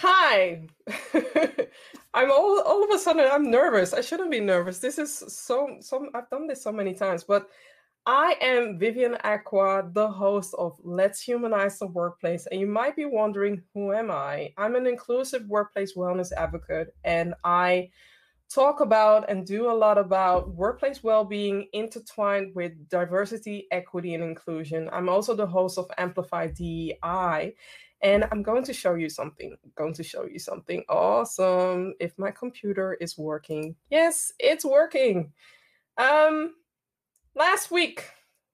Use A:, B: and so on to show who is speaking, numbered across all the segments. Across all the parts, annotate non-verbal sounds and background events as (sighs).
A: Hi. (laughs) I'm all all of a sudden I'm nervous. I shouldn't be nervous. This is so so I've done this so many times, but I am Vivian Acquah the host of Let's Humanize the Workplace. And you might be wondering, who am I? I'm an inclusive workplace wellness advocate, and I talk about and do a lot about workplace well-being intertwined with diversity, equity, and inclusion. I'm also the host of Amplify DEI, and I'm going to show you something. I'm going to show you something awesome. If my computer is working, yes, it's working. Um, last week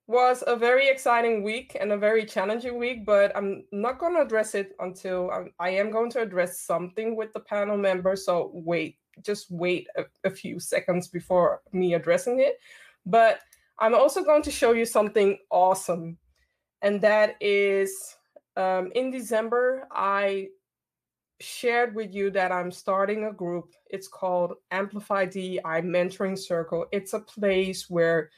A: was a very exciting week and a very challenging week, but I'm not going to address it until I'm, I am going to address something with the panel members. So wait, just wait a, a few seconds before me addressing it. But I'm also going to show you something awesome, and that is um, in December, I shared with you that I'm starting a group. It's called Amplify DEI Mentoring Circle. It's a place where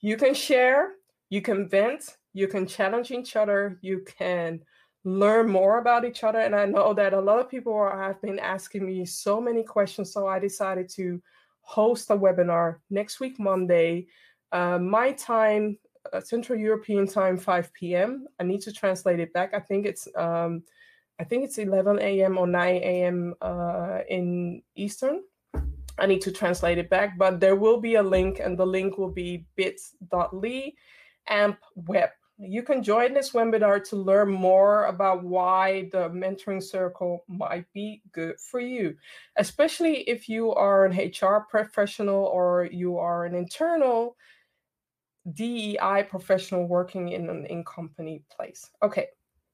A: you can share, you can vent, you can challenge each other, you can learn more about each other. And I know that a lot of people are, have been asking me so many questions. So I decided to host a webinar next week, Monday, uh, my time, Central European time, 5 p.m. I need to translate it back. I think it's um, I think it's 11 a.m. or 9 a.m. Uh, in Eastern. I need to translate it back, but there will be a link, and the link will be bit.ly amp web. You can join this webinar to learn more about why the mentoring circle might be good for you, especially if you are an HR professional or you are an internal DEI professional working in an in-company place. Okay,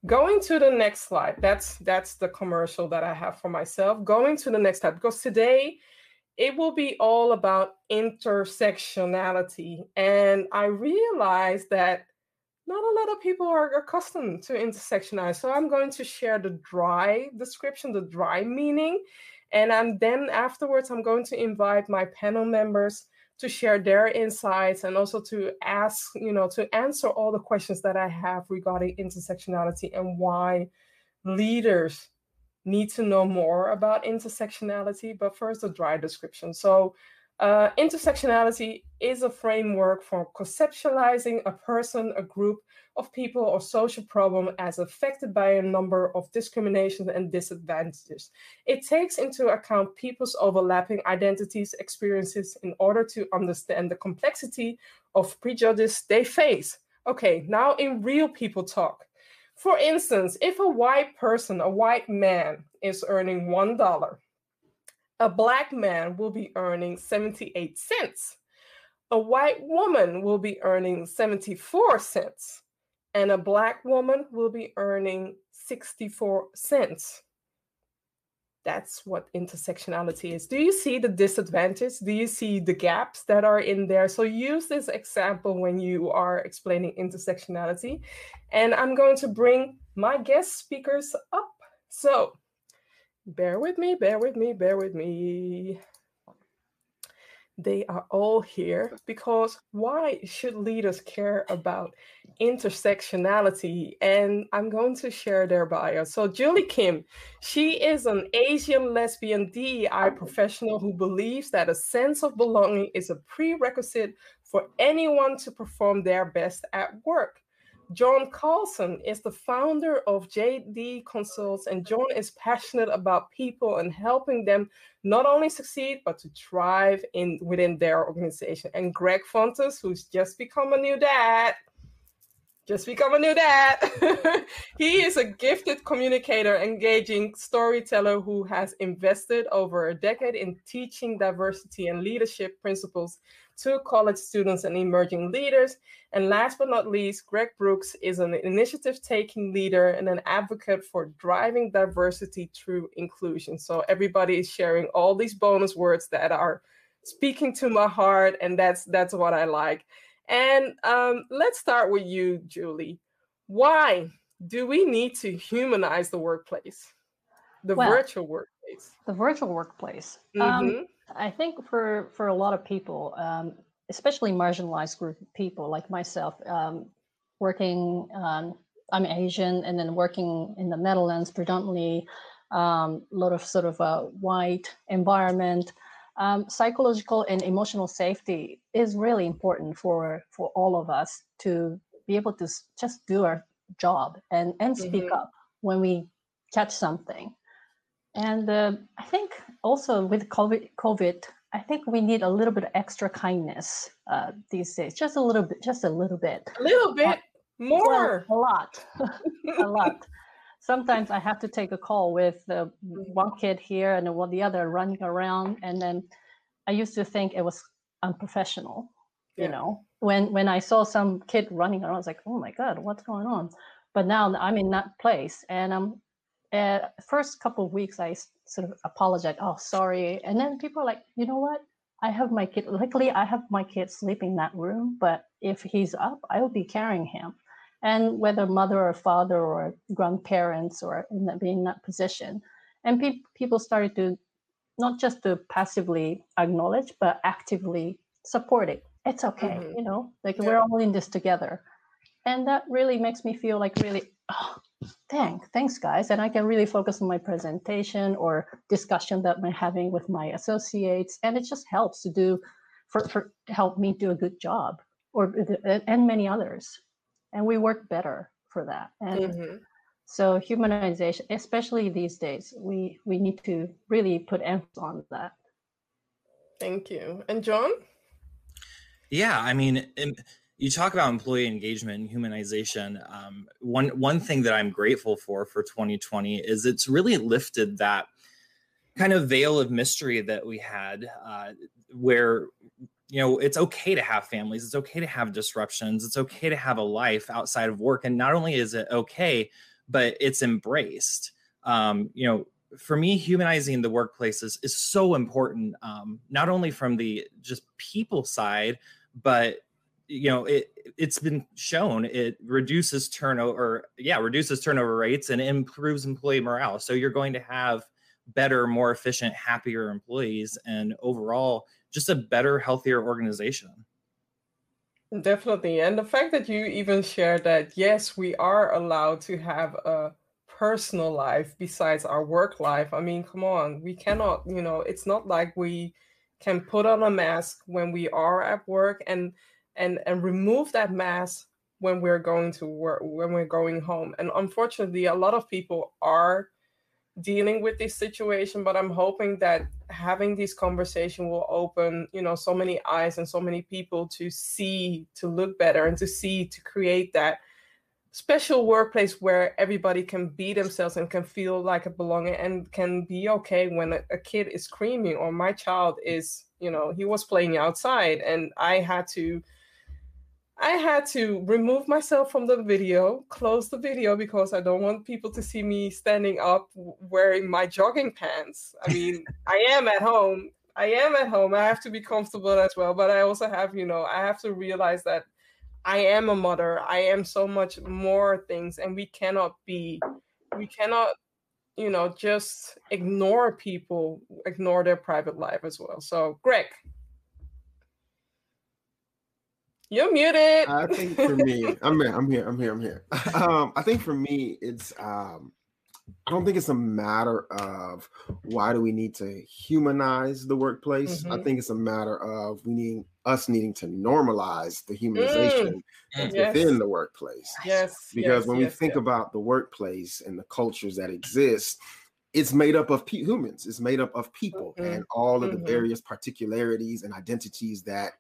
A: going to the next slide. That's that's the commercial that I have for myself. Going to the next slide because today it will be all about intersectionality. And I realized that not a lot of people are accustomed to intersectionality. So I'm going to share the dry description, the dry meaning. And I'm, then afterwards, I'm going to invite my panel members to share their insights and also to ask, you know, to answer all the questions that I have regarding intersectionality and why leaders need to know more about intersectionality. But first, a dry description. So, uh, intersectionality is a framework for conceptualizing a person, a group of people, or social problem as affected by a number of discriminations and disadvantages. It takes into account people's overlapping identities, experiences in order to understand the complexity of prejudice they face. Okay, now in real people talk. For instance, if a white person, a white man, is earning $1, a black man will be earning 78 cents. A white woman will be earning 74 cents. And a black woman will be earning 64 cents. That's what intersectionality is. Do you see the disadvantage? Do you see the gaps that are in there? So use this example when you are explaining intersectionality. And I'm going to bring my guest speakers up. So bear with me, bear with me, bear with me. They are all here because why should leaders care about intersectionality? And I'm going to share their bio. So, Julie Kim, she is an Asian lesbian DEI professional who believes that a sense of belonging is a prerequisite for anyone to perform their best at work. John Carlson is the founder of JD Consults, and John is passionate about people and helping them not only succeed but to thrive in within their organization. And Greg Fontes, who's just become a new dad, just become a new dad. (laughs) he is a gifted communicator, engaging storyteller who has invested over a decade in teaching diversity and leadership principles to college students and emerging leaders. And last but not least, Greg Brooks is an initiative taking leader and an advocate for driving diversity through inclusion. So everybody is sharing all these bonus words that are speaking to my heart, and that's that's what I like. And um, let's start with you, Julie. Why do we need to humanize the workplace, the well, virtual workplace?
B: The virtual workplace. Um, mm-hmm. Um, I think for for a lot of people, um, especially marginalized group people like myself, um, working. Um, I'm Asian, and then working in the Netherlands, predominantly a um, lot of sort of a white environment. Um, psychological and emotional safety is really important for for all of us to be able to just do our job and and speak mm-hmm. up when we catch something. And uh, I think also with COVID, COVID, I think we need a little bit of extra kindness uh, these days. Just a little bit, just a little bit.
A: A little bit more.
B: Well, a lot, (laughs) a lot. (laughs) Sometimes I have to take a call with uh, one kid here and the other running around, and then I used to think it was unprofessional. Yeah. You know, when when I saw some kid running around, I was like, "Oh my god, what's going on?" But now I'm in that place, and I'm uh, first couple of weeks I sort of apologize. Oh, sorry. And then people are like, you know what? I have my kid. Luckily, I have my kid sleeping in that room. But if he's up, I will be carrying him. And whether mother or father or grandparents or in that, being in that position, and pe- people started to not just to passively acknowledge, but actively support it. It's okay, mm-hmm. you know, like yeah. we're all in this together, and that really makes me feel like really, oh, dang, thanks guys. And I can really focus on my presentation or discussion that I'm having with my associates. And it just helps to do for, for help me do a good job or and many others. And we work better for that. And mm-hmm. so humanization, especially these days, we we need to really put emphasis on that.
A: Thank you. And John?
C: Yeah, I mean, you talk about employee engagement and humanization. Um, one one thing that I'm grateful for for 2020 is it's really lifted that kind of veil of mystery that we had, uh, where you know it's okay to have families, it's okay to have disruptions, it's okay to have a life outside of work, and not only is it okay, but it's embraced. Um, you know, for me, humanizing the workplaces is, so important, um, not only from the just people side, but you know it it's been shown it reduces turnover yeah reduces turnover rates and improves employee morale so you're going to have better more efficient happier employees and overall just a better healthier organization.
A: Definitely. And the fact that you even shared that yes we are allowed to have a personal life besides our work life i mean come on we cannot you know it's not like we can put on a mask when we are at work and and and remove that mask when we're going to work when we're going home. And unfortunately a lot of people are dealing with this situation but i'm hoping that having this conversation will open you know so many eyes and so many people to see to look better and to see to create that special workplace where everybody can be themselves and can feel like a belonging and can be okay when a, a kid is screaming or my child is you know he was playing outside and i had to I had to remove myself from the video, close the video because I don't want people to see me standing up wearing my jogging pants. I mean, (laughs) I am at home. I am at home. I have to be comfortable as well, but I also have, you know, I have to realize that I am a mother. I am so much more things and we cannot be we cannot you know just ignore people, ignore their private life as well. So, Greg, you're muted.
D: I think for me, I'm here. I'm here. I'm here. I'm here. (laughs) Um, I think for me, it's. Um, I don't think it's a matter of why do we need to humanize the workplace. Mm-hmm. I think it's a matter of we need us needing to normalize the humanization mm. yes. within the workplace.
A: Yes.
D: Because
A: yes,
D: when
A: yes,
D: we think about the workplace and the cultures that exist, it's made up of pe- humans. It's made up of people mm-hmm. and all of mm-hmm. the various particularities and identities that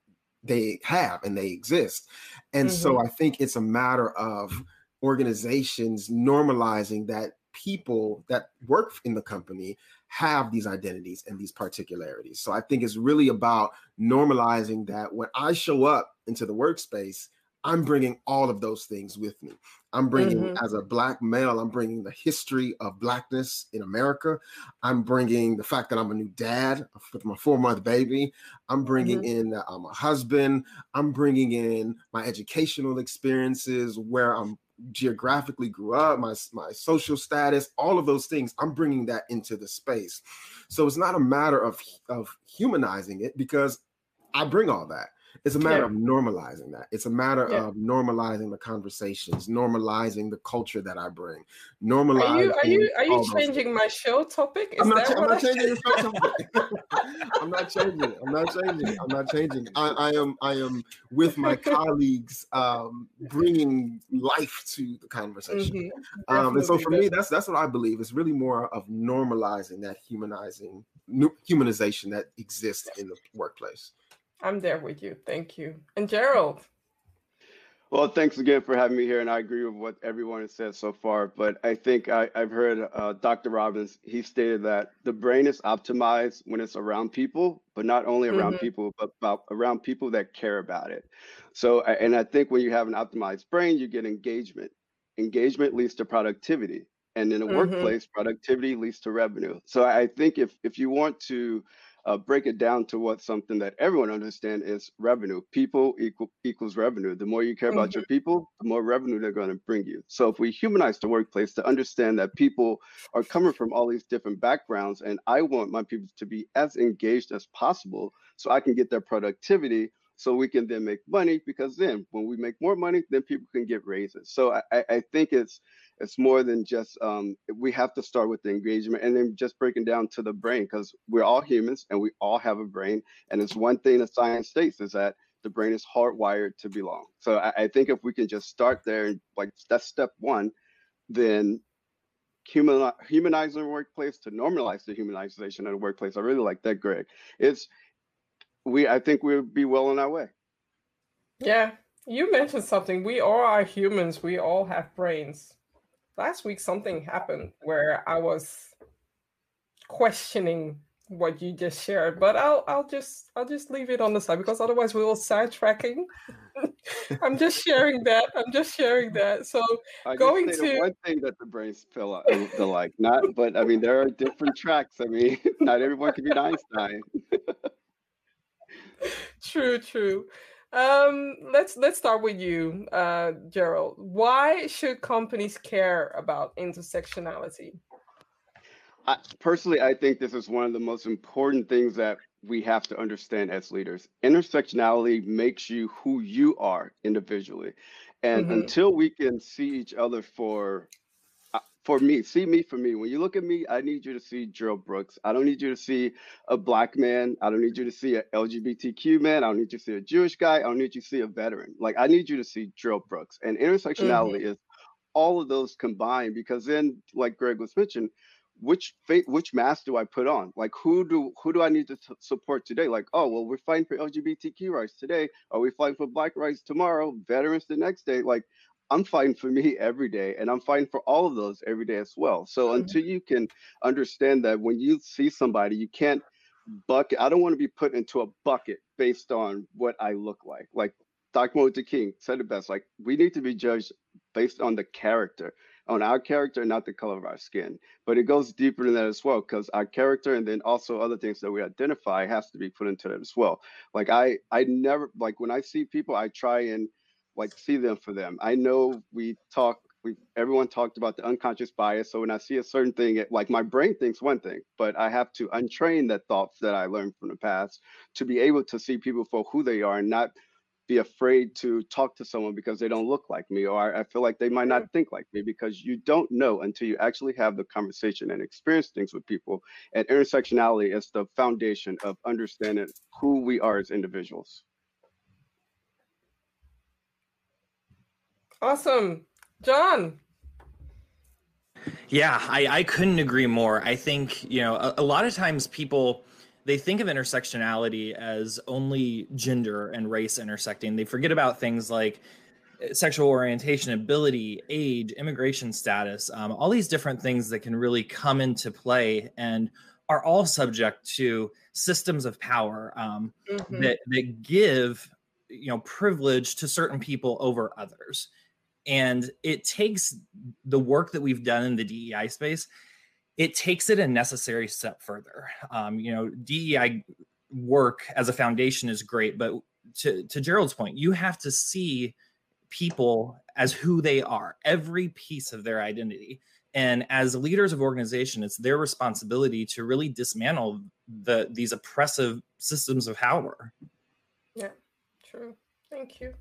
D: they have and they exist. And mm-hmm. so I think it's a matter of organizations normalizing that people that work in the company have these identities and these particularities. So I think it's really about normalizing that when I show up into the workspace, I'm bringing all of those things with me. I'm bringing, mm-hmm. as a Black male, I'm bringing the history of Blackness in America. I'm bringing the fact that I'm a new dad with my four month baby. I'm bringing mm-hmm. in that I'm a husband. I'm bringing in my educational experiences, where I'm geographically grew up, my, my social status, all of those things. I'm bringing that into the space. So it's not a matter of, of humanizing it because I bring all that It's a matter yeah. of normalizing that. It's a matter yeah. of normalizing the conversations, normalizing the culture that I bring. Normalizing.
A: Are you are you, are you changing my show topic?
D: Is I'm not, I'm not changing the show topic. (laughs) (laughs) I'm not changing. it. I'm not changing. it. I'm not changing. I, I am I am with my colleagues, um, bringing life to the conversation. Mm-hmm. Um, and so for me, that's that's what I believe. It's really more of normalizing that humanizing humanization that exists in the workplace.
A: I'm there with you. Thank you. And Gerald.
E: Well, thanks again for having me here, and I agree with what everyone has said so far. But I think I, have heard uh, Dr. Robbins. He stated that the brain is optimized when it's around people, but not only around mm-hmm. people, but about around people that care about it. So, and I think when you have an optimized brain, you get engagement. Engagement leads to productivity, and in a mm-hmm. workplace, productivity leads to revenue. So, I think if if you want to uh, break it down to what something that everyone understands is revenue. People equal equals revenue. The more you care about mm-hmm. your people, the more revenue they're going to bring you. So if we humanize the workplace to understand that people are coming from all these different backgrounds, and I want my people to be as engaged as possible, so I can get their productivity so we can then make money because then when we make more money then people can get raises so i, I think it's it's more than just um, we have to start with the engagement and then just breaking down to the brain because we're all humans and we all have a brain and it's one thing that science states is that the brain is hardwired to belong. So I, I think if we can just start there and like that's step one then human humanizing the workplace to normalize the humanization of the workplace. I really like that greg. It's we i think we'll be well on our way.
A: Yeah you mentioned something. We all are humans. We all have brains last week something happened where I was questioning what you just shared, but I'll I'll just I'll just leave it on the side because otherwise we will sidetracking. (laughs) I'm just sharing that. I'm just sharing that. So
E: I
A: going to
E: one thing that the brains feel uh, like, not, but I mean there are different tracks. I mean, (laughs) not everyone can be Einstein. (laughs)
A: true, true. Um, let's let's start with you, uh, Gerald. Why should companies care about intersectionality?
E: I, personally, I think this is one of the most important things that we have to understand as leaders. Intersectionality makes you who you are individually. And mm-hmm. until we can see each other for for me, see me for me. When you look at me, I need you to see Gerald Brooks. I don't need you to see a black man. I don't need you to see an LGBTQ man. I don't need you to see a Jewish guy. I don't need you to see a veteran. Like I need you to see Gerald Brooks. And intersectionality mm-hmm. is all of those combined because then, like Greg was mentioning, which fate, which mask do I put on? Like who do who do I need to t- support today? Like oh well, we're fighting for LGBTQ rights today. Are we fighting for Black rights tomorrow? Veterans the next day? Like I'm fighting for me every day, and I'm fighting for all of those every day as well. So mm-hmm. until you can understand that when you see somebody, you can't bucket. I don't want to be put into a bucket based on what I look like. Like Dr. Martin Luther King said it best. Like we need to be judged based on the character, on our character, not the color of our skin. But it goes deeper than that as well, because our character and then also other things that we identify has to be put into that as well. Like I, I never like when I see people, I try and like see them for them. I know we talk we everyone talked about the unconscious bias. So when I see a certain thing, it, like my brain thinks one thing, but I have to untrain that thoughts that I learned from the past to be able to see people for who they are and not be afraid to talk to someone because they don't look like me or I feel like they might not think like me because you don't know until you actually have the conversation and experience things with people. And intersectionality is the foundation of understanding who we are as individuals.
A: Awesome. John.
C: Yeah, I, I couldn't agree more. I think, you know, a, a lot of times people they think of intersectionality as only gender and race intersecting. They forget about things like eh, sexual orientation, ability, age, immigration status, um, all these different things that can really come into play and are all subject to systems of power um, mm-hmm. that, that give you know privilege to certain people over others and it takes the work that we've done in the DEI space, it takes it a necessary step further. Um, you know, DEI work as a foundation is great, but to, to Gerald's point, you have to see people as who they are, every piece of their identity. And as leaders of organization, it's their responsibility to really dismantle the these oppressive systems of power.
A: Yeah, true. Thank you.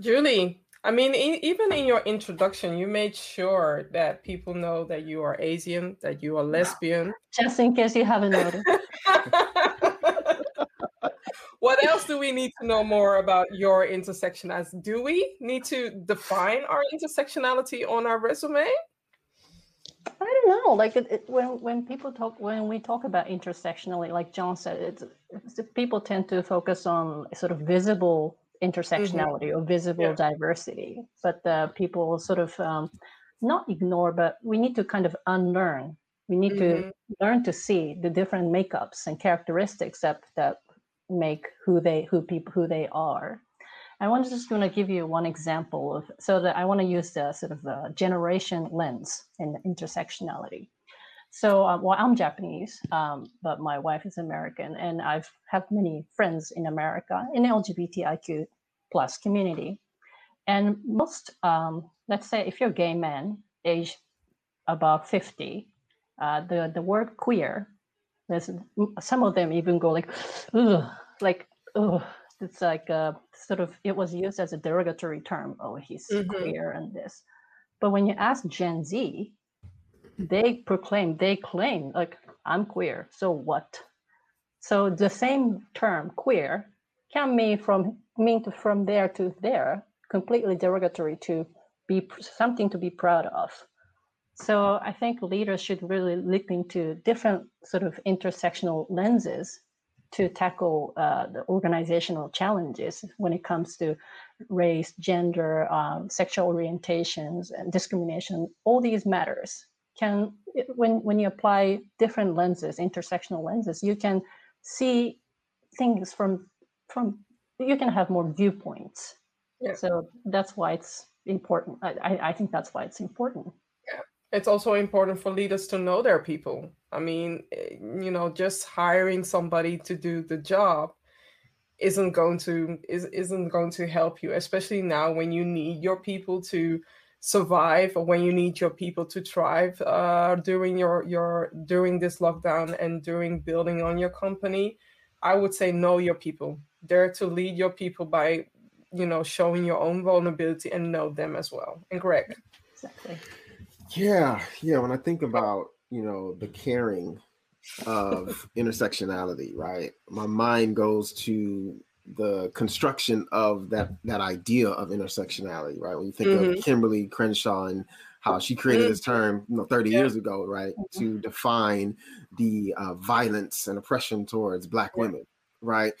A: Julie, I mean, even in your introduction, you made sure that people know that you are Asian, that you are lesbian.
B: Just in case you haven't noticed. (laughs)
A: what else do we need to know more about your intersectionality? Do we need to define our intersectionality on our resume?
B: I don't know. Like it, it, when when people talk when we talk about intersectionality, like John said, it's, it's people tend to focus on sort of visible intersectionality mm-hmm. or visible yeah. diversity, but uh, people sort of um, not ignore, but we need to kind of unlearn. We need mm-hmm. to learn to see the different makeups and characteristics that that make who they who people who they are. I want to just want to give you one example of so that I want to use the sort of the generation lens in intersectionality. So, uh, well, I'm Japanese, um, but my wife is American, and I've have many friends in America in LGBTIQ plus community. And most, um, let's say, if you're a gay man, age above 50, uh, the the word queer, there's some of them even go like, ugh, like, ugh. It's like a uh, sort of it was used as a derogatory term. Oh, he's mm-hmm. queer and this. But when you ask Gen Z, they proclaim, they claim, like, I'm queer, so what? So the same term, queer, can mean from mean to from there to there, completely derogatory to be something to be proud of. So I think leaders should really look into different sort of intersectional lenses to tackle uh, the organizational challenges when it comes to race, gender, um, sexual orientations, and discrimination. All these matters can when when you apply different lenses intersectional lenses you can see things from from you can have more viewpoints. Yeah. so that's why it's important. I, I think that's why it's important.
A: Yeah. It's also important for leaders to know their people. I mean eh, you know just hiring somebody to do the job isn't going to is, isn't going to help you especially now when you need your people to survive or when you need your people to thrive uh, during your your during this lockdown and during building on your company i would say know your people. Dare to lead your people by you know showing your own vulnerability and know them as well. And greg.
B: Exactly.
D: Yeah yeah when i think about you know the caring of intersectionality right? My mind goes to the construction of that that idea of intersectionality, right? When you think mm-hmm. of Kimberlé Crenshaw and how she created this mm-hmm. term, you know, 30 yeah. years ago, right, mm-hmm. to define the uh, violence and oppression towards Black yeah. women, right?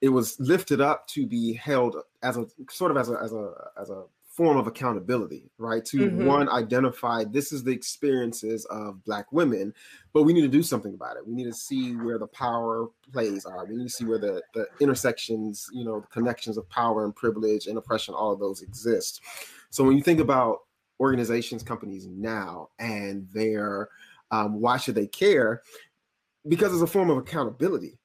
D: It was lifted up to be held as a sort of as a as a as a form of accountability, right? To mm-hmm. one, identify this is the experiences of Black women, but we need to do something about it. We need to see where the power plays are. We need to see where the, the intersections, you know, the connections of power and privilege and oppression, all of those exist. So when you think about organizations, companies now, and their um, why should they care? Because it's a form of accountability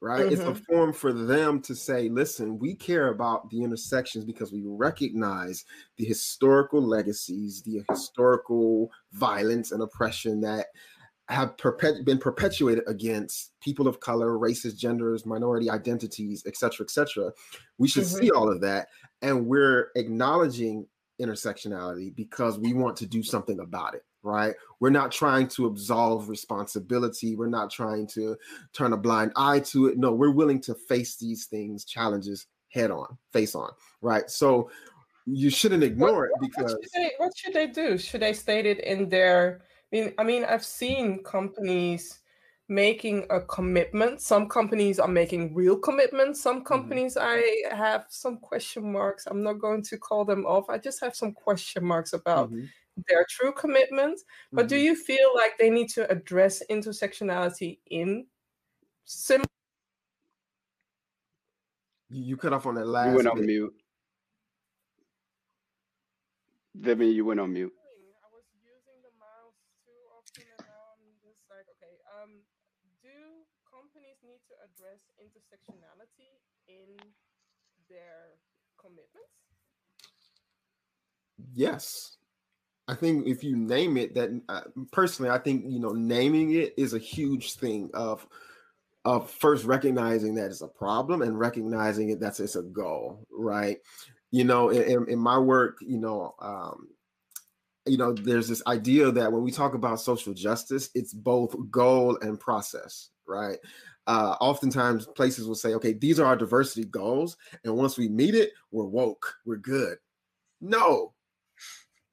D: right? Mm-hmm. It's a mm-hmm. form for them to say, listen, we care about the intersections because we recognize the historical legacies, the historical violence and oppression that have perpet- been perpetuated against people of color, races, genders, minority identities, etc., etc. We should mm-hmm. see all of that, and we're acknowledging intersectionality because we want to do something about it right? We're not trying to absolve responsibility. We're not trying to turn a blind eye to it. No, we're willing to face these things, challenges head on, face on, right? So you shouldn't ignore what, it because
A: what should, they, what should, they, do? Should they state it in their? I mean, I mean, I've seen companies making a commitment. Some companies are making real commitments. Some mm-hmm. companies mm-hmm. I have some question marks. I'm not going to call them off. I just have some question marks about. Mm-hmm their true commitment. But mm-hmm. do you feel like they need to address intersectionality in sim?
D: You cut off on that last.
E: You went on mute. Vivian, you went on mute.
A: I was using the mouse too often, and now I'm just like, okay. Um, do companies need to address intersectionality in their commitments?
D: Yes. I think if you name it, that uh, personally, I think you know, naming it is a huge thing of of first recognizing that it's a problem and recognizing it that's it's a goal, right? You know, in, in my work, you know, um, you know, there's this idea that when we talk about social justice, it's both goal and process, right? Uh, oftentimes places will say, okay, these are our diversity goals. And once we meet it, we're woke, we're good. No,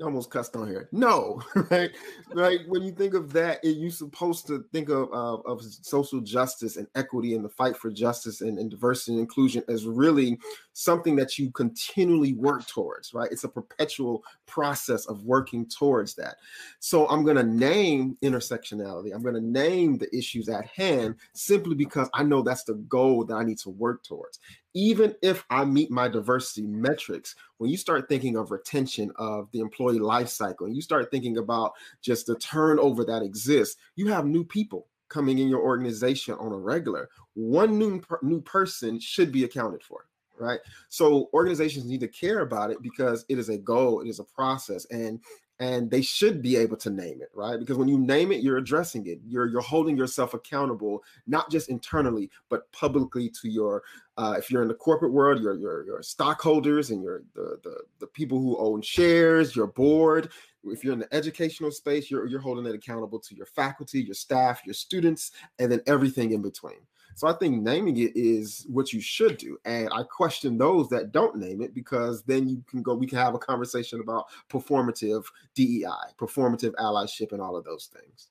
D: almost cussed on here. No, (laughs) right? right. When you think of that, you're supposed to think of, of, of social justice and equity and the fight for justice and, and, diversity and inclusion as really something that you continually work towards, right? It's a perpetual process of working towards that. So I'm going to name intersectionality. I'm going to name the issues at hand simply because I know that's the goal that I need to work towards even if I meet my diversity metrics, when you start thinking of retention of the employee life cycle, and you start thinking about just the turnover that exists, you have new people coming in your organization on a regular. One new new person should be accounted for, right? So organizations need to care about it because it is a goal, it is a process, and and they should be able to name it right? Because when you name it you're addressing it. You're you're holding yourself accountable not just internally but publicly to your uh, if you're in the corporate world your your, your stockholders and your the, the the people who own shares your board. If you're in the educational space you're you're holding it accountable to your faculty your staff your students and then everything in between so I think naming it is what you should do. And I question those that don't name it because then you can go, we can have a conversation about performative DEI, performative allyship, and all of those things.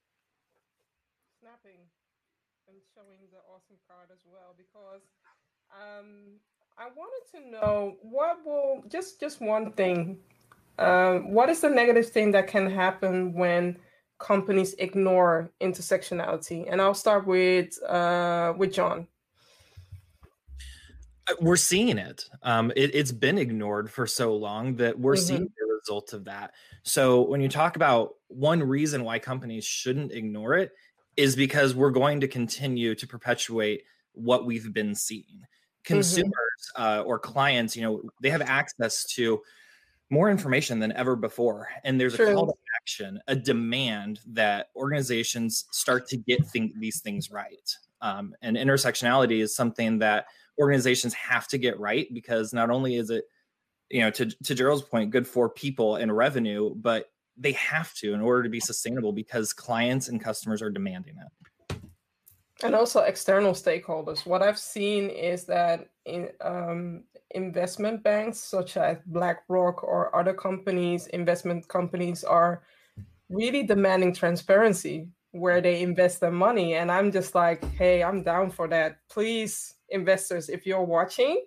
A: Snapping and showing the awesome card as well because um, I wanted to know what will just just one thing. Uh, what is the negative thing that can happen when companies ignore intersectionality? And I'll start with uh, with John.
C: Uh, we're seeing it. Um, it. has been ignored for so long that we're mm-hmm. seeing the result of that. So when you talk about one reason why companies shouldn't ignore it is because we're going to continue to perpetuate what we've been seeing. Mm-hmm. Consumers mm-hmm. uh, or clients, you know, they have access to more information than ever before. And there's True. a call to action, a demand that organizations start to get these things right. Um, and intersectionality is something that organizations have to get right because not only is it, you know, to, to Gerald's point, good for people and revenue, but they have to in order to be sustainable because clients and customers are demanding it
A: and also external stakeholders. What I've seen is that in um, investment banks such as BlackRock or other companies, investment companies are really demanding transparency where they invest their money. And I'm just like, hey, I'm down for that. Please, investors, if you're watching,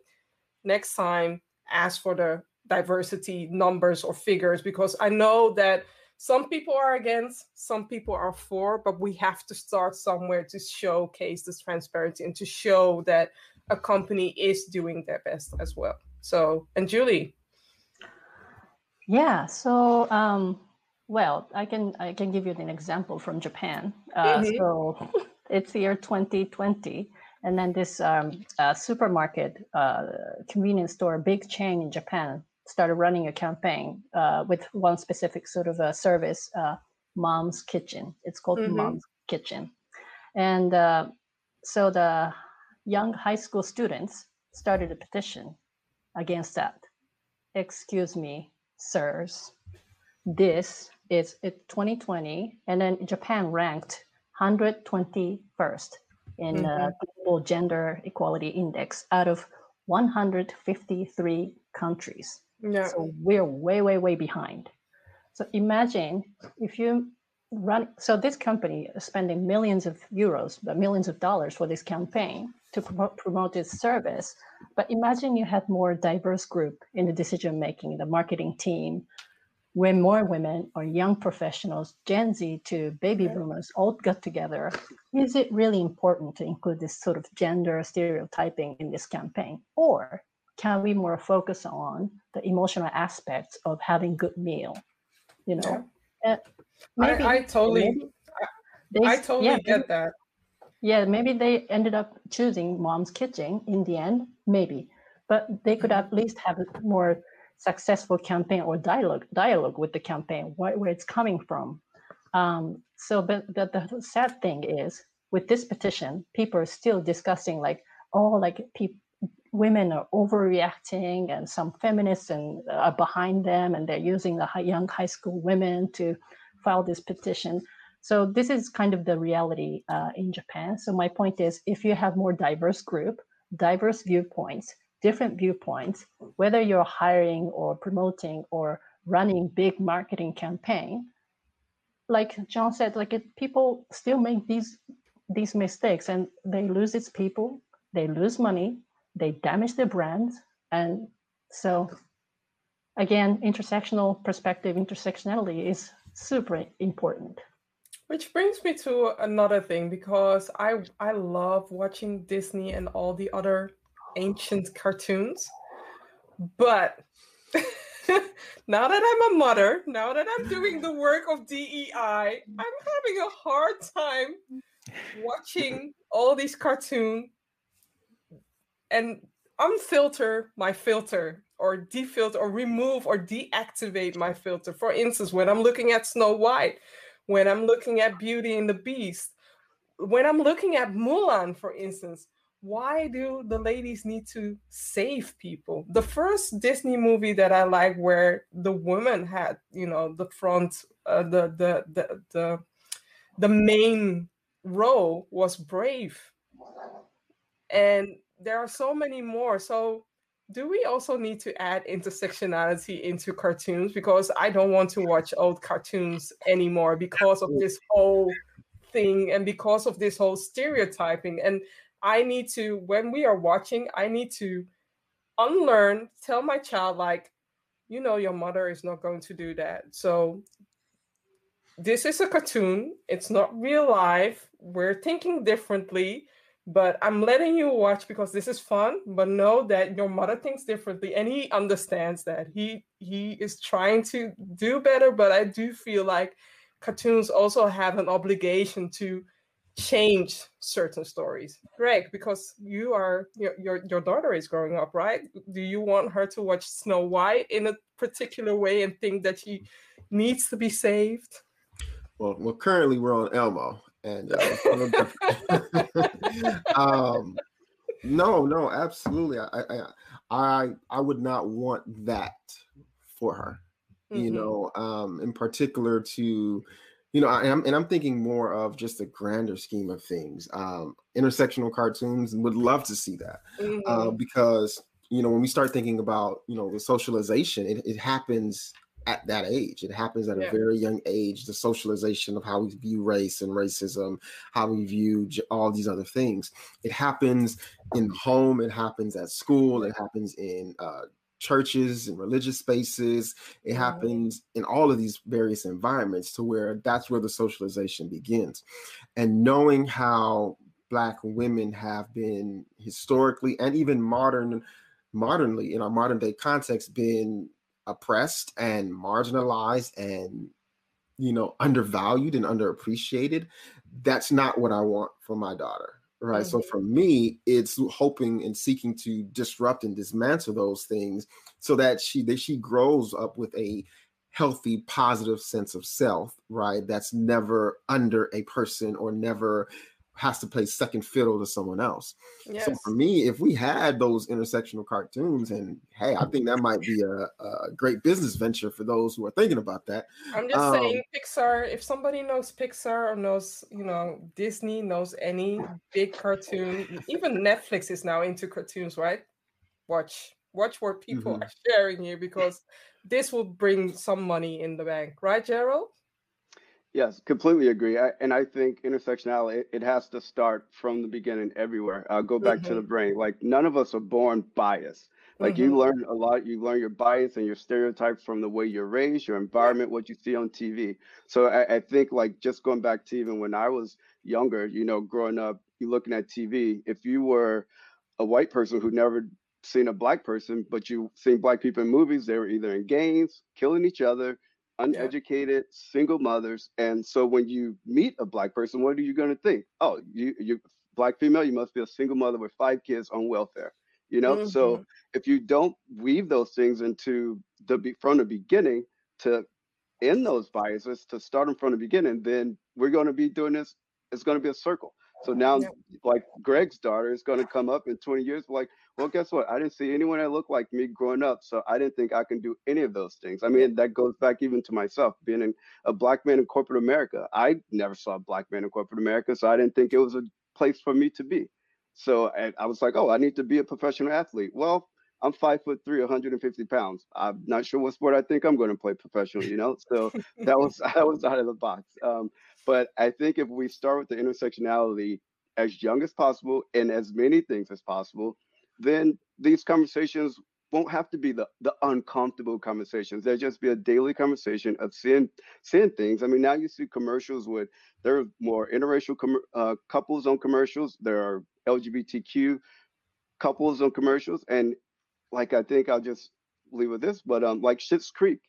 A: next time ask for the diversity numbers or figures because I know that some people are against, some people are for, but we have to start somewhere to showcase this transparency and to show that a company is doing their best as well. So, and Julie.
B: Yeah. So, um, well, I can I can give you an example from Japan. Uh, mm-hmm. So, (laughs) it's the year 2020, and then this um, uh, supermarket, uh, convenience store, big chain in Japan started running a campaign uh, with one specific sort of a service, uh, Mom's Kitchen. It's called mm-hmm. Mom's Kitchen. And uh, so the young high school students started a petition against that. Excuse me, sirs. This is it 2020, and then Japan ranked 121st in mm-hmm. uh, global gender equality index out of 153 countries. Yeah. So we're way, way, way behind. So imagine if you run, so this company is spending millions of euros, but millions of dollars for this campaign to promote, promote its service. But imagine you had more diverse group in the decision making, the marketing team, when more women or young professionals, Gen Z to baby boomers, all got together. Is it really important to include this sort of gender stereotyping in this campaign? Or can we more focus on the emotional aspects of having good meal you know
A: yeah. maybe, I, I, totally maybe they, I totally yeah, get that
B: yeah maybe they ended up choosing mom's kitchen in the end maybe but they could at least have a more successful campaign or dialogue dialogue with the campaign where, where it's coming from um, so but, but the sad thing is with this petition, people are still discussing like, oh, like people women are overreacting and some feminists and uh, are behind them and they're using the high, young high school women to file this petition. So this is kind of the reality uh, in japan. So my point is if you have more diverse group diverse viewpoints different viewpoints whether you're hiring or promoting or running big marketing campaign like john said like it, people still make these these mistakes and they lose its people they lose money they damage their brand. And so, again, intersectional perspective, intersectionality is super important.
A: Which brings me to another thing because I I love watching Disney and all the other ancient cartoons, but (laughs) now that I'm a mother, now that I'm doing the work of DEI, I'm having a hard time watching all these cartoons and unfilter my filter or defilter or remove or deactivate my filter. For instance, when I'm looking at Snow White, when I'm looking at Beauty and the Beast, when I'm looking at Mulan, for instance, why do the ladies need to save people? The first Disney movie that I like, where the woman had, you know, the front, uh, the, the the the the main role was Brave, and there are so many more. So do we also need to add intersectionality into cartoons? Because I don't want to watch old cartoons anymore because of this whole thing and because of this whole stereotyping. And I need to, when we are watching, I need to unlearn, tell my child, like, you know, your mother is not going to do that. So this is a cartoon, it's not real life. We're thinking differently but I'm letting you watch because this is fun. But know that your mother thinks differently, and he understands that. He he is trying to do better, but I do feel like cartoons also have an obligation to change certain stories. Greg, because you are your, your your daughter is growing up, right? Do you want her to watch Snow White in a particular way and think that she needs to be saved?
D: Well, well, currently we're on Elmo, and uh, (laughs) (laughs) um, no, no, absolutely. I, I, I, I would not want that for her. Mm-hmm. You know, um, in particular to, you know, I am, and I'm thinking more of just the grander scheme of things. Um, intersectional cartoons would love to see that uh, mm-hmm. uh, because you know when we start thinking about you know the socialization, it, it happens at that age. It happens at yeah. a very young age. The socialization of how we view race and racism, how we view all these other things. It happens in the home. It happens at school. It happens in uh, churches and religious spaces. It mm-hmm. happens in all of these various environments to where that's where the socialization begins. And knowing how Black women have been historically and even modern modernly in our modern day context been oppressed and marginalized and you know undervalued and underappreciated that's not what i want for my daughter right mm-hmm. so for me it's hoping and seeking to disrupt and dismantle those things so that she that she grows up with a healthy positive sense of self right that's never under a person or never has to play second fiddle to someone else. Yes. So for me, if we had those intersectional cartoons, and hey, I think that might be a, a great business venture for those who are thinking about that.
A: I'm just um, saying, Pixar. If somebody knows Pixar or knows, you know, Disney knows any big cartoon, even Netflix is now into cartoons, right? Watch, watch what people mm-hmm. are sharing here because this will bring some money in the bank, right, Gerald?
E: Yes, completely agree. I, and I think intersectionality, it, it, has to start from the beginning everywhere. I'll go back mm-hmm. to the brain. Like none of us are born biased. Like mm-hmm. you learn a lot, you learn your bias and your stereotypes from the way you're raised, your environment, what you see on TV. So I, I think like just going back to even when I was younger, you know, growing up, you looking at TV, if you were a white person who never seen a black person, but you seen black people in movies, they were either in gangs, killing each other, uneducated yeah. single mothers and so when you meet a black person what are you going to think oh you you black female you must be a single mother with five kids on welfare you know mm-hmm. so if you don't weave those things into the from the beginning to end those biases to start them from the beginning then we're going to be doing this it's going to be a circle So now, like Greg's daughter is going to come up in 20 years, like, well, guess what? I didn't see anyone that looked like me growing up, so I didn't think I can do any of those things. I mean, that goes back even to myself, being in, a black man in corporate America. I never saw a black man in corporate America, so I didn't think it was a place for me to be. So I, I was like, oh, I need to be a professional athlete. Well, I'm five foot three, 150 pounds. I'm not sure what sport I think I'm going to play professionally, you know? So that was (laughs) that was out of the box. Um, but I think if we start with the intersectionality as young as possible and as many things as possible, then these conversations won't have to be the, the uncomfortable conversations. There'll just be a daily conversation of seeing seeing things. I mean, now you see commercials with there are more interracial com- uh, couples on commercials. There are LGBTQ couples on commercials, and like I think I'll just leave with this, but um, like Schitt's Creek,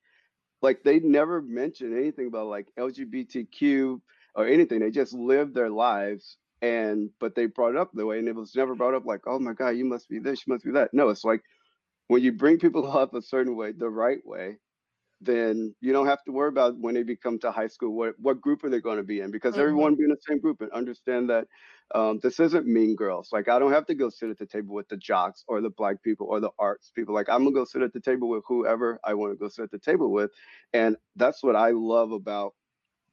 E: like they never mentioned anything about like LGBTQ or anything. They just lived their lives and but they brought it up the way and it was never brought up like, oh my God, you must be this, you must be that. No, it's like when you bring people (laughs) up a certain way, the right way, then you don't have to worry about when they become to high school what what group are they going to be in? Because mm-hmm. everyone be in the same group and understand that um, this isn't mean girls. Like i don't have to go sit at the table with the jocks or the black people or the arts people. Like i'm gonna go sit at the table with whoever i want to go sit at the table with. And that's what i love about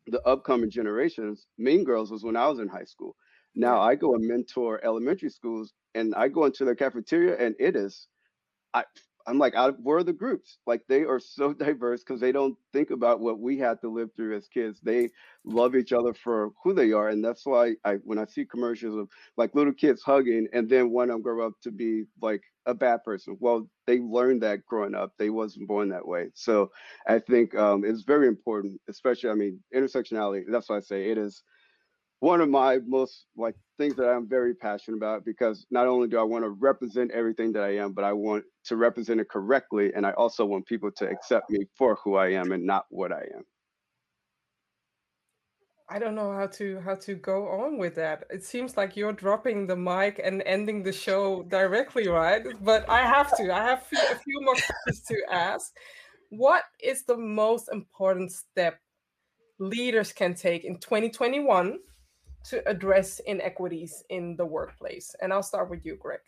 E: the upcoming generations mean girls was when i was in high school. Now i go and mentor elementary schools and i go into the cafeteria and it is I, I'm like, out where are the groups? Like they are so (laughs) diverse because they don't think about what we had to live through as kids. They love each other for who they are, and that's why I when I see commercials of like little kids hugging, and then one of them grow up to be like a bad person. Well, they learned that growing up. They wasn't born that way. So I think um, it's very important, especially I mean intersectionality. That's why I say it is one of my most like things that I'm very passionate about because not only do I want to represent everything that I am, but I want to represent it correctly. And I also want people to accept me for who I am and not what I am.
A: I don't know how to how to go on with that. It seems like you're dropping the mic and ending the show directly, right? But I have to. I have a few more questions to ask. What is the most important step leaders can take in 2021 to address inequities in the workplace? And I'll start with you, Greg.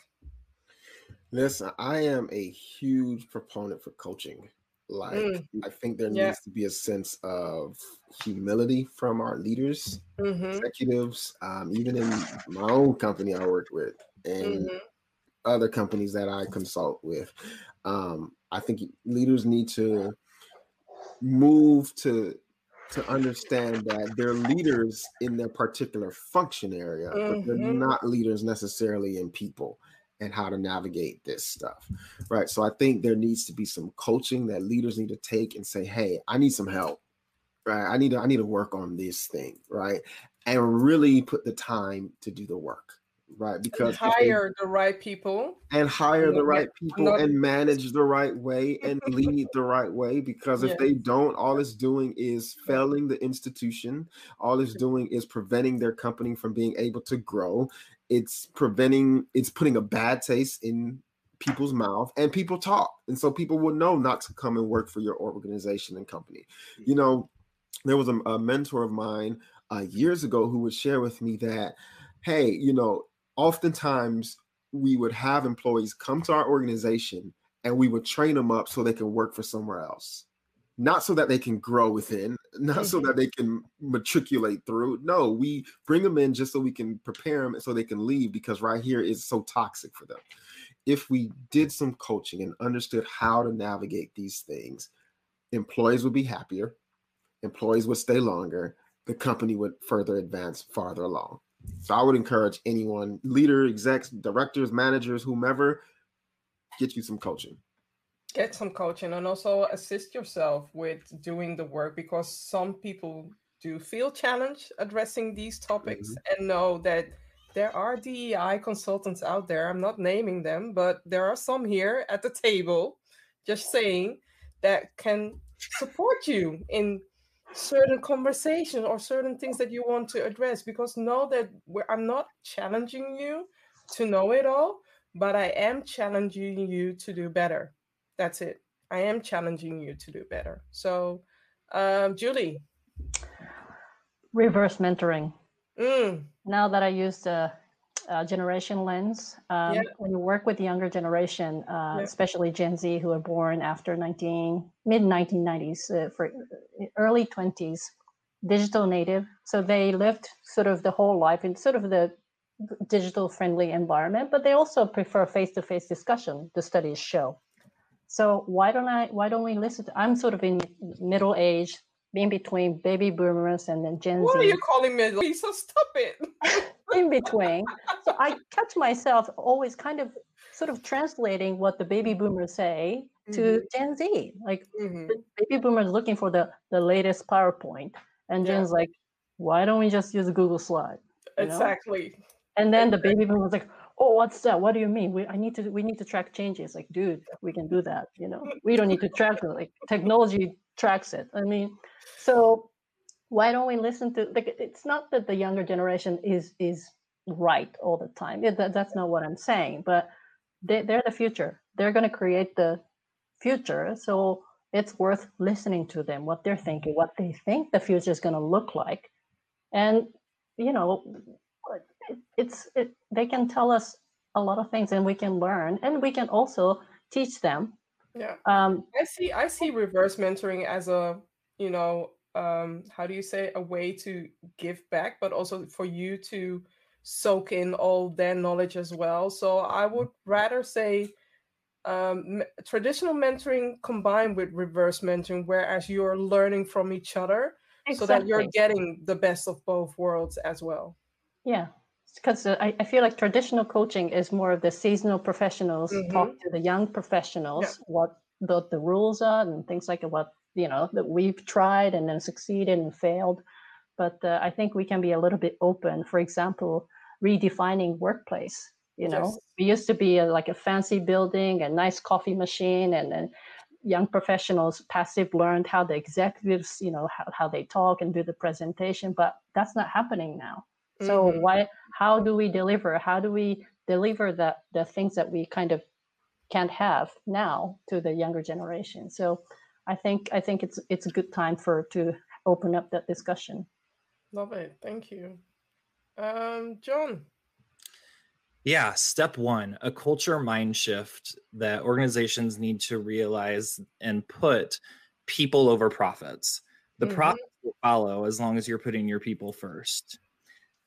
D: Listen, I am a huge proponent for coaching. Like, mm. I think there yeah. needs to be a sense of humility from our leaders, mm-hmm. executives, um, even in my own company I worked with, and mm-hmm. other companies that I consult with. Um, I think leaders need to move to to understand that they're leaders in their particular function area, mm-hmm. but they're mm-hmm. not leaders necessarily in people and how to navigate this stuff. Right. So I think there needs to be some coaching that leaders need to take and say, hey, I need some help. Right. I need to I need to work on this thing, right? And really put the time to do the work right because
A: and hire they, the right people.
D: and hire the right people not, and manage the right way and (laughs) lead the right way because if they don't all it's doing is failing the institution. All it's doing is preventing their company from being able to grow. It's preventing it's putting a bad taste in people's mouth and people talk and so people will know not to come and work for your organization and company. You know there was a, a mentor of mine uh, years ago who would share with me that hey you know oftentimes we would have employees come to our organization and we would train them up so they can work for somewhere else. Not so that they can grow within not so that mm-hmm. they can matriculate through. No we bring them in just so we can prepare them so they can leave because right here is so toxic for them. If we did some coaching and understood how to navigate these things employees would be happier employees would stay longer the company would further advance farther along so I would encourage anyone, leader, execs, directors, managers, whomever, get you some coaching.
A: Get some coaching and also assist yourself with doing the work because some people do feel challenged addressing these topics mm-hmm. and know that there are DEI consultants out there. I'm not naming them, but there are some here at the table, just saying, that can support you in certain conversations or certain things that you want to address because know that i'm not challenging you to know it all but i am challenging you to do better. That's it. I am challenging you to do better. So um, julie.
B: Reverse mentoring. Mm. Now that I use the uh, generation lens, um, yeah. when you work with the younger generation, uh, yeah. especially Gen Z who are born after 19 mid 1990s, uh, for uh, early 20s, digital native. So they lived sort of the whole life in sort of the digital friendly environment, but they also prefer face to face discussion. The studies show. So why don't I? Why don't we listen? To, I'm sort of in middle age, in between baby boomers and then Gen
A: what
B: Z.
A: What are you calling middle? So stop it. (laughs)
B: in between. So I catch myself always kind of sort of translating what the baby boomers say to mm-hmm. Gen Z. Like mm-hmm. baby boomers looking for the the latest PowerPoint, and yeah. Gen's like, why don't we just use Google Slide?
A: You exactly.
B: Know? And then the baby boomers like, oh what's that what do you mean we i need to we need to track changes like dude we can do that you know we don't need to track it like technology tracks it i mean (sighs) so why don't we listen to like it's not that the younger generation is is right all the time yeah, that, that's not what i'm saying but they, they're the future they're going to create the future so it's worth listening to them what they're thinking what they think the future is going to look like and you know it's it, they can tell us a lot of things and we can learn and we can also teach them
A: yeah. Um i see i see reverse mentoring as a you know um how do you say a way to give back but also for you to soak in all their knowledge as well. So i would rather say um, traditional mentoring combined with reverse mentoring whereas you're learning from each other exactly. so that you're getting the best of both worlds as well.
B: Yeah because I, I, feel like traditional coaching is more of the seasonal professionals mm-hmm. talk to the young professionals yeah. what the, the rules are and things like what you know that we've tried and then succeeded and failed but uh, i think we can be a little bit open for example redefining workplace you know yes. we used to be a, like a fancy building a nice coffee machine and then young professionals passive learned how the executives you know how, how they talk and do the presentation but that's not happening now so mm-hmm. why how do we deliver? How do we deliver the the things that we kind of can't have now to the younger generation? So I think I think it's it's a good time for to open up that discussion.
A: Love it. Thank you. Um, John.
C: Yeah, step one, a culture mind shift that organizations need to realize and put people over profits. The mm-hmm. profits will follow as long as you're putting your people first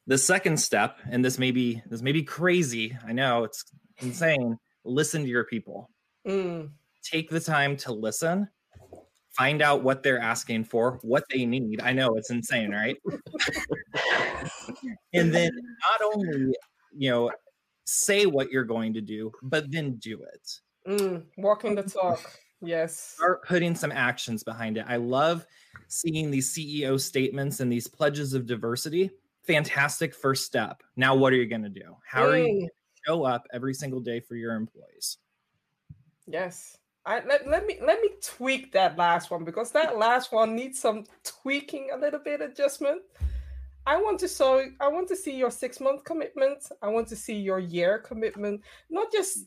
C: the second step and this may be this may be crazy i know it's insane listen to your people. Mm. take the time to listen find out what they're asking for what they need. I know it's insane right? (laughs) And then not only you know say what you're going to do but then do it.
A: Mm, walking the talk yes.
C: Start putting some actions behind it. I love seeing these ceo statements and these pledges of diversity fantastic first step. Now, what are you going to do? How are you mm. show up every single day for your employees?
A: Yes. I, let, let me let me tweak that last one because that last one needs some tweaking a little bit adjustment i want to so i want to see your six month commitment i want to see your year commitment not just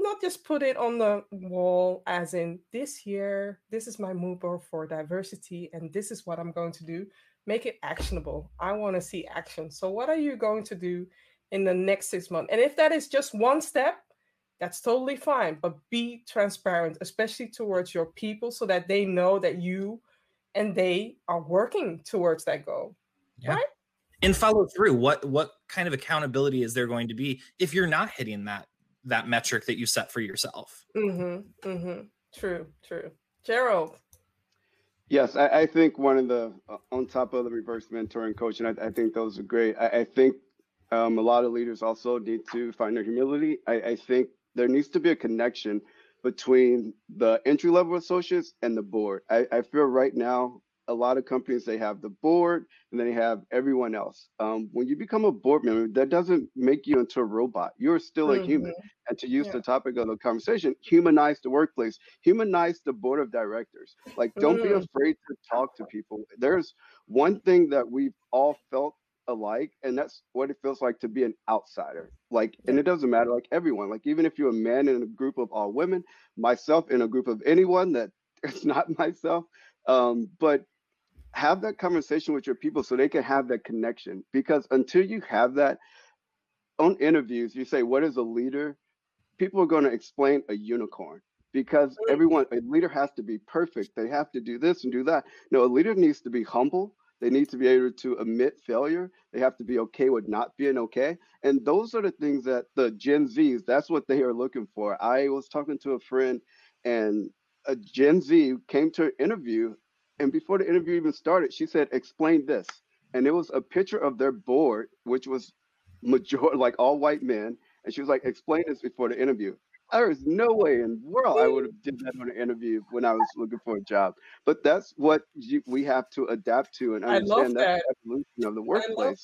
A: not just put it on the wall as in this year this is my move for diversity and this is what i'm going to do make it actionable. I want to see action. So, what are you going to do in the next six months? And if that is just one step, that's totally fine. But be transparent, especially towards your people, so that they know that you and they are working towards that goal. Yeah. Right?
C: And follow through. What what kind of accountability is there going to be if you're not hitting that that metric that you set for yourself?
A: Mm-hmm. Mm-hmm. True. True. Gerald.
E: Yes, I, I, think one of the uh, on top of the reverse mentoring coaching, I, I think those are great. I, I think um, a lot of leaders also need to find their humility. I, think there needs to be a connection between the entry level associates and the board. I, feel right now a lot of companies they have the board and then they have everyone else. Um, when you become a board member, that doesn't make you into a robot. You're still mm-hmm. a human. Mm-hmm. And to use yeah. the topic of the conversation, humanize the workplace, humanize the board of directors. Like, don't mm-hmm. be afraid to talk to people. There's one thing that we've all felt alike and that's what it feels like to be an outsider like and it doesn't matter like everyone like even if you're a man in a group of all women myself in a group of anyone that (laughs) it's not myself um but have that conversation with your people so they can have that connection. Because until you have that on interviews, you say, What is a leader? People are going to explain a unicorn because everyone, a leader has to be perfect. They have to do this and do that. No, a leader needs to be humble. They need to be able to admit failure. They have to be okay with not being okay. And those are the things that the Gen Zs, that's what they are looking for. I was talking to a friend and a Gen Z came to an interview and before the interview even started, she said, "Explain this." And it was a picture of their board, which was major (laughs) like all white men, and she was like, "Explain this before the interview." There is no way in the world I would have did that on an interview when I was looking for a job. But that's what you, we have to adapt to and understand that. that evolution of the workplace.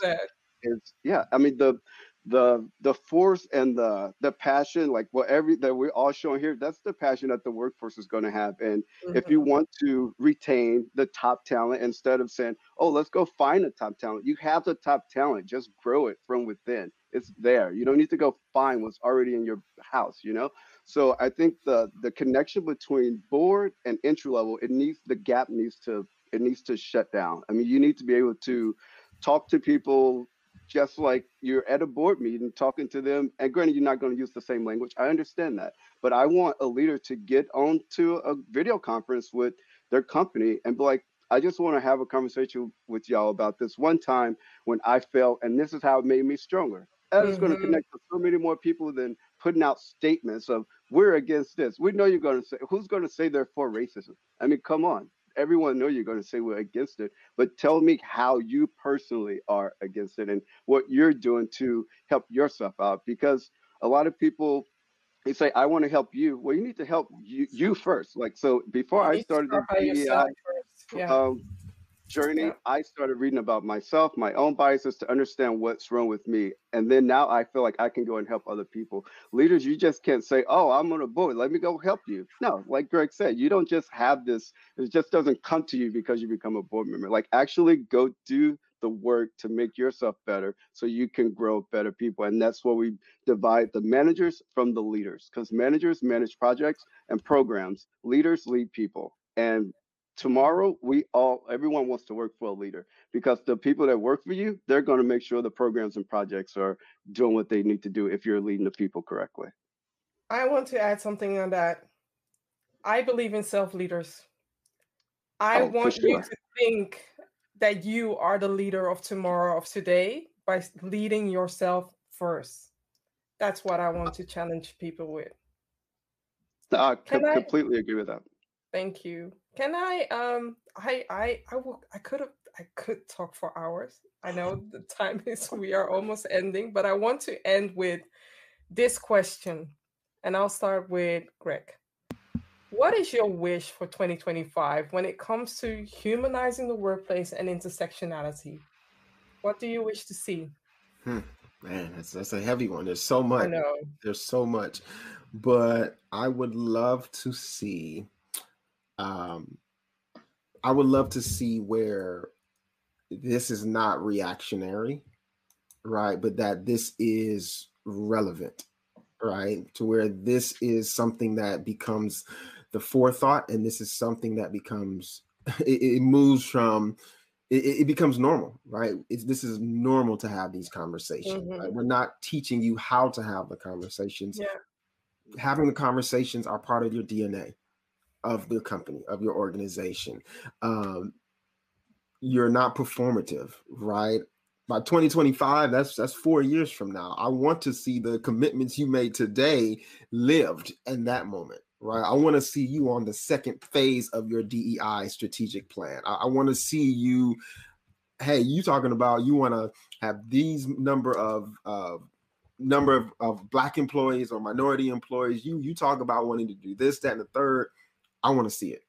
E: Is yeah, I mean the the the force and the the passion like what every that we're all showing here that's the passion that the workforce is going to have and mm-hmm. if you mm-hmm. want to retain the top talent instead of saying oh let's go find the top talent you have the top talent just grow it from within it's there you don't need to go find what's already in your house you know so i think the the connection between board and entry level it needs the gap needs to it needs to shut down i mean you need to be able to talk to people just like you're at a board meeting talking to them. And granted, you're not going to use the same language. I understand that. But I want a leader to get onto a video conference with their company and be like, I just want to have a conversation with y'all about this one time when I felt, and this is how it made me stronger. That is mm-hmm. going to connect with so many more people than putting out statements of we're against this. We know you're going to say who's going to say they're for racism. I mean, come on everyone know you're going to say we're against it, but tell me how you personally are against it and what you're doing to help yourself out. Because a lot of people they say, I want to help you. Well, you need to help you, you first. Like so before I started the DEI, yeah. um, journey, yeah. I started reading about myself, my own biases to understand what's wrong with me. And then now I feel like I can go and help other people. Leaders, you just can't say, oh, I'm on a board. Let me go help you. No, like Greg said, you don't just have this, it just doesn't come to you because you become a board member. Like actually go do the work to make yourself better so you can grow better people. And that's where we divide the managers from the leaders because managers manage projects and programs, leaders lead people. And tomorrow we all everyone wants to work for a leader because the people that work for you they're going to make sure the programs and projects are doing what they need to do if you're leading the people correctly.
A: I want to add something on that. I believe in self leaders i oh, want sure. you to think that you are the leader of tomorrow of today by leading yourself first. That's what i want to challenge people with.
E: I completely I, agree with that.
A: Thank you can I um I I I will I could have I could talk for hours. I know (laughs) the time (laughs) is we are almost ending, but I want to end with this question. And I'll start with Greg. What is your wish for 2025 when it comes to humanizing the workplace and intersectionality? What do you wish to see?
D: Hmm. Man, that's that's a heavy one. There's so much. There's so much. But I would love to see um, I would love to see where this is not reactionary, right? But that this is relevant, right? To where this is something that becomes the forethought, and this is something that becomes (laughs) it, it moves from it, it, becomes normal, right? It's, this is normal to have these conversations. Mm-hmm. Right? We're not teaching you how to have the conversations. Yeah. Having the conversations are part of your DNA of the company of your organization. Um, you're not performative right? By 2025 that's that's four years from now i want to see the commitments you made today lived in that moment right? I want to see you on the second phase of your dei strategic plan. I, I want to see you hey you talking about you want to have these number of uh, number of, of black employees or minority employees. You you talk about wanting to do this that and the third I want to see it.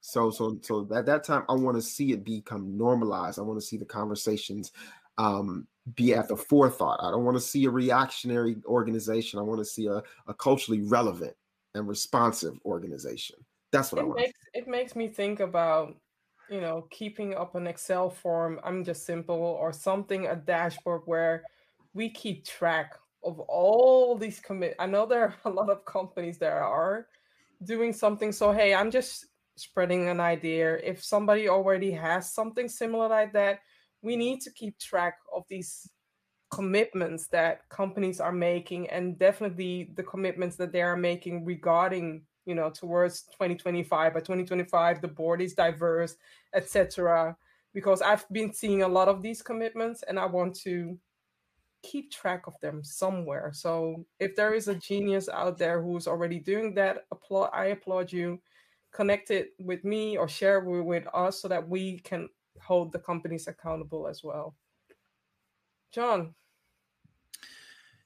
D: So so so at that time, I want to see it become normalized. I want to see the conversations um, be at the forethought. I don't want to see a reactionary organization. I want to see a, a culturally relevant and responsive organization. That's what
A: it
D: I want.
A: Makes, it makes me think about you know keeping up an Excel form. I'm just simple or something a dashboard where we keep track of all these commit. I know there are (laughs) a lot of companies that are doing something so hey i'm just spreading an idea. If somebody already has something similar like that, we need to keep track of these commitments that companies are making and definitely the commitments that they are making regarding you know towards 2025 by 2025 the board is diverse etc because i've been seeing a lot of these commitments and i want to keep track of them somewhere. So if there is a genius out there who's already doing that applaud i applaud you. Connect it with me or share it with us so that we can hold the companies accountable as well. John.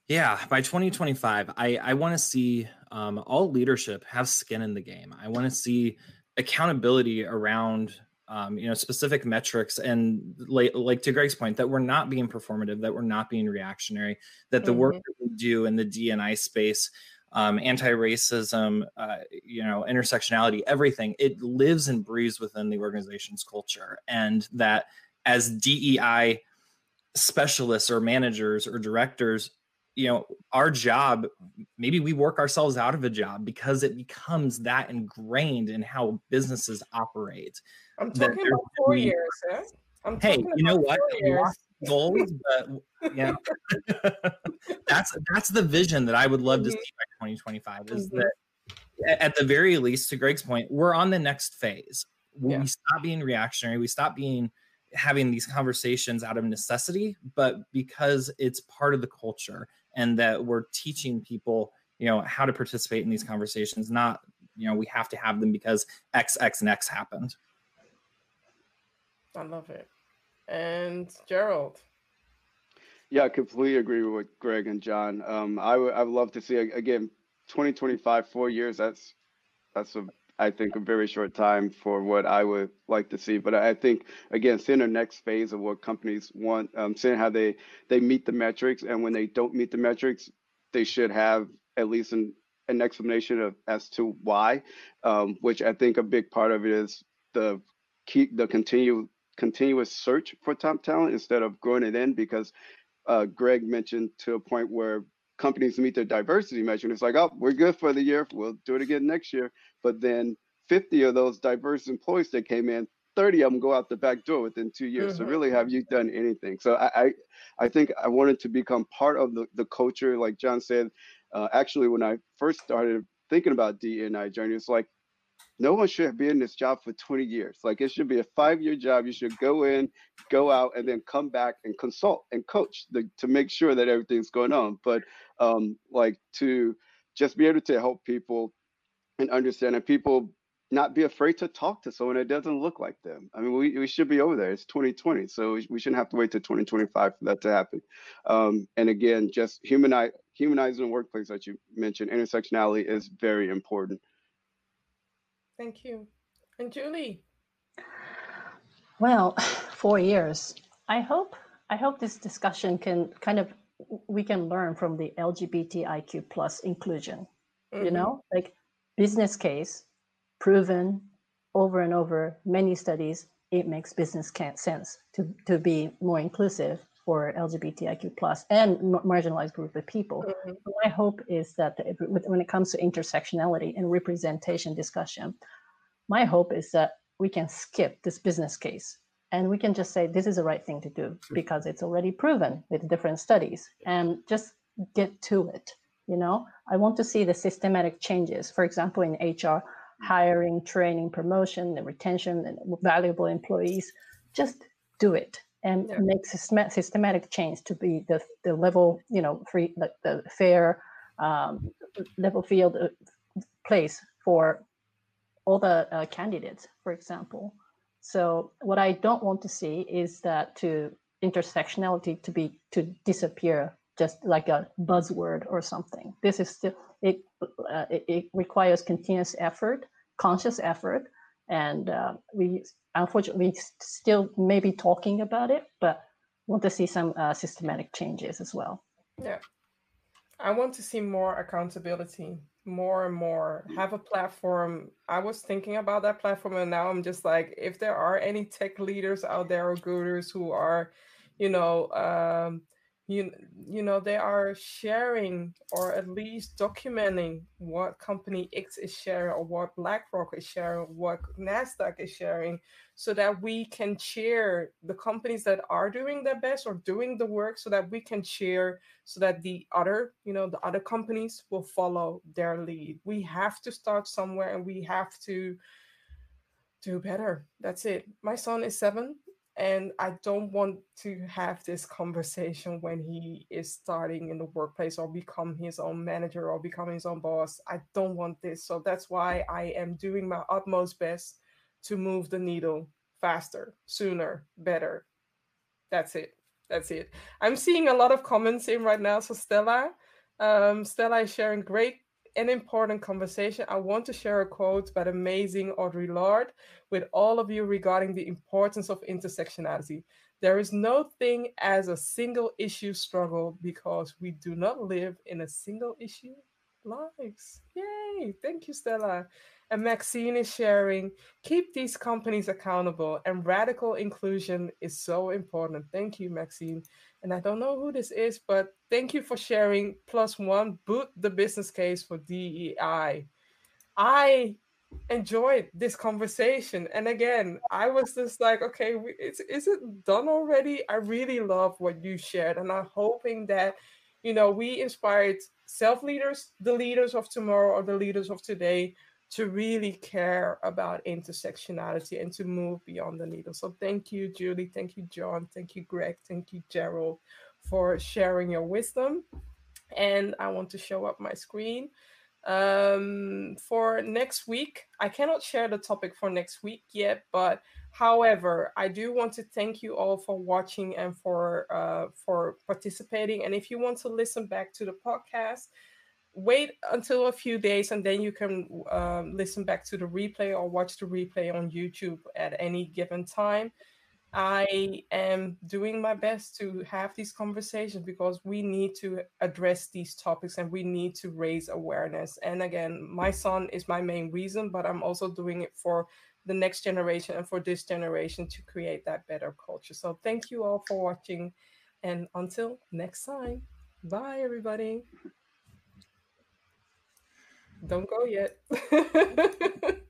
C: Yeah, by 2025, I, I want to see um, all leadership have skin in the game. I want to see accountability around um, you know specific metrics and like, like to Greg's point that we're not being performative, that we're not being reactionary, that the mm-hmm. work that we do in the DNI space, um, anti-racism, uh, you know, intersectionality, everything, it lives and breathes within the organization's culture, and that as DEI specialists or managers or directors you know our job maybe we work ourselves out of a job because it becomes that ingrained in how businesses operate
A: i'm talking about four years eh? I'm
C: hey you know what goals but yeah (laughs) (laughs) that's that's the vision that i would love mm-hmm. to see by 2025 is mm-hmm. that at the very least to greg's point we're on the next phase yeah. we stop being reactionary we stop being having these conversations out of necessity but because it's part of the culture and that we're teaching people you know how to participate in these conversations not you know we have to have them because x x and x happened.
A: I love it. And gerald.
E: Yeah i completely agree with greg and john. Um, I would I would love to see again 2025 four years that's that's a I think a very short time for what I would like to see. But I think again, seeing the next phase of what companies want, um, seeing how they they meet the metrics, and when they don't meet the metrics, they should have at least an an explanation of as to why. Um, which I think a big part of it is the keep the continue continuous search for top talent instead of growing it in because uh, Greg mentioned to a point where companies meet their diversity measure. And it's like, oh, we're good for the year. We'll do it again next year. But then 50 of those diverse employees that came in, 30 of them go out the back door within two years. Mm-hmm. So really, have you done anything? So I, I, I, think I wanted to become part of the, the culture. Like John said, uh, actually, when I first started thinking about DNI journey, it's like no one should be in this job for 20 years. Like it should be a five year job. You should go in, go out, and then come back and consult and coach the, to make sure that everything's going on. But um, like to just be able to help people and understand and people not be afraid to talk to someone that doesn't look like them. I mean, we, we should be over there. It's 2020, so we, we shouldn't have to wait to 2025 for that to happen. Um, and again, just humanize, humanizing the workplace that you mentioned, intersectionality is very important.
A: Thank you. And Julie?
B: Well, (sighs) four years. I hope I hope this discussion can kind of we can learn from the LGBTIQ plus inclusion. Mm-hmm. You know, like business case, proven over and over, many studies, it makes business sense to, to be more inclusive for LGBTIQ plus and marginalized group of people. Mm-hmm. My hope is that when it comes to intersectionality and representation discussion, my hope is that we can skip this business case and we can just say this is the right thing to do because it's already proven with different studies and just get to it. You know, I want to see the systematic changes. For example, in HR, hiring, training, promotion, and retention, and valuable employees. Just do it and yeah. make systematic change to be the, the level, you know, free, the, the fair, um, level field uh, place for all the uh, candidates, for example. So what I don't want to see is that to intersectionality to be to disappear just like a buzzword or something. This is still it. Uh, it, it, requires continuous effort, conscious effort, and uh, we unfortunately still may be talking about it, but want to see some uh, systematic changes as well.
A: Yeah, I want to see more accountability, more and more. Have a platform. I was thinking about that platform, and now I'm just like, if there are any tech leaders out there or gurus who are, you know. Um, you you know they are sharing or at least documenting what company X is sharing or what BlackRock is sharing, what Nasdaq is sharing, so that we can cheer the companies that are doing their best or doing the work, so that we can cheer, so that the other you know the other companies will follow their lead. We have to start somewhere, and we have to do better. That's it. My son is seven and i don't want to have this conversation when he is starting in the workplace or become his own manager or become his own boss. I don't want this. So that's why i am doing my utmost best to move the needle faster sooner better. That's it. That's it. I'm seeing a lot of comments in right now. So stella um, stella is sharing great an important conversation, I want to share a quote by the amazing Audre Lorde with all of you regarding the importance of intersectionality. There is no thing as a single issue struggle because we do not live in a single issue lives. Yay! Thank you, Stella. And Maxine is sharing keep these companies accountable, and radical inclusion is so important. Thank you, Maxine and I don't know who this is, but thank you for sharing. Plus one, boot the business case for DEI. I enjoyed this conversation, and again, I was just like, okay, is is it done already? I really love what you shared, and I'm hoping that you know we inspired self leaders, the leaders of tomorrow, or the leaders of today to really care about intersectionality and to move beyond the needle. So thank you, Julie. Thank you, John. Thank you, Greg. Thank you, Gerald, for sharing your wisdom. And I want to show up my screen. Um, for next week, I cannot share the topic for next week yet, but however, I do want to thank you all for watching and for uh, for participating. And if you want to listen back to the podcast, wait until a few days and then you can um, listen back to the replay or watch the replay on YouTube at any given time. I am doing my best to have these conversations because we need to address these topics and we need to raise awareness. And again, my son is my main reason, but I'm also doing it for the next generation and for this generation to create that better culture. So thank you all for watching. And until next time, bye, everybody. Don't go yet. (laughs)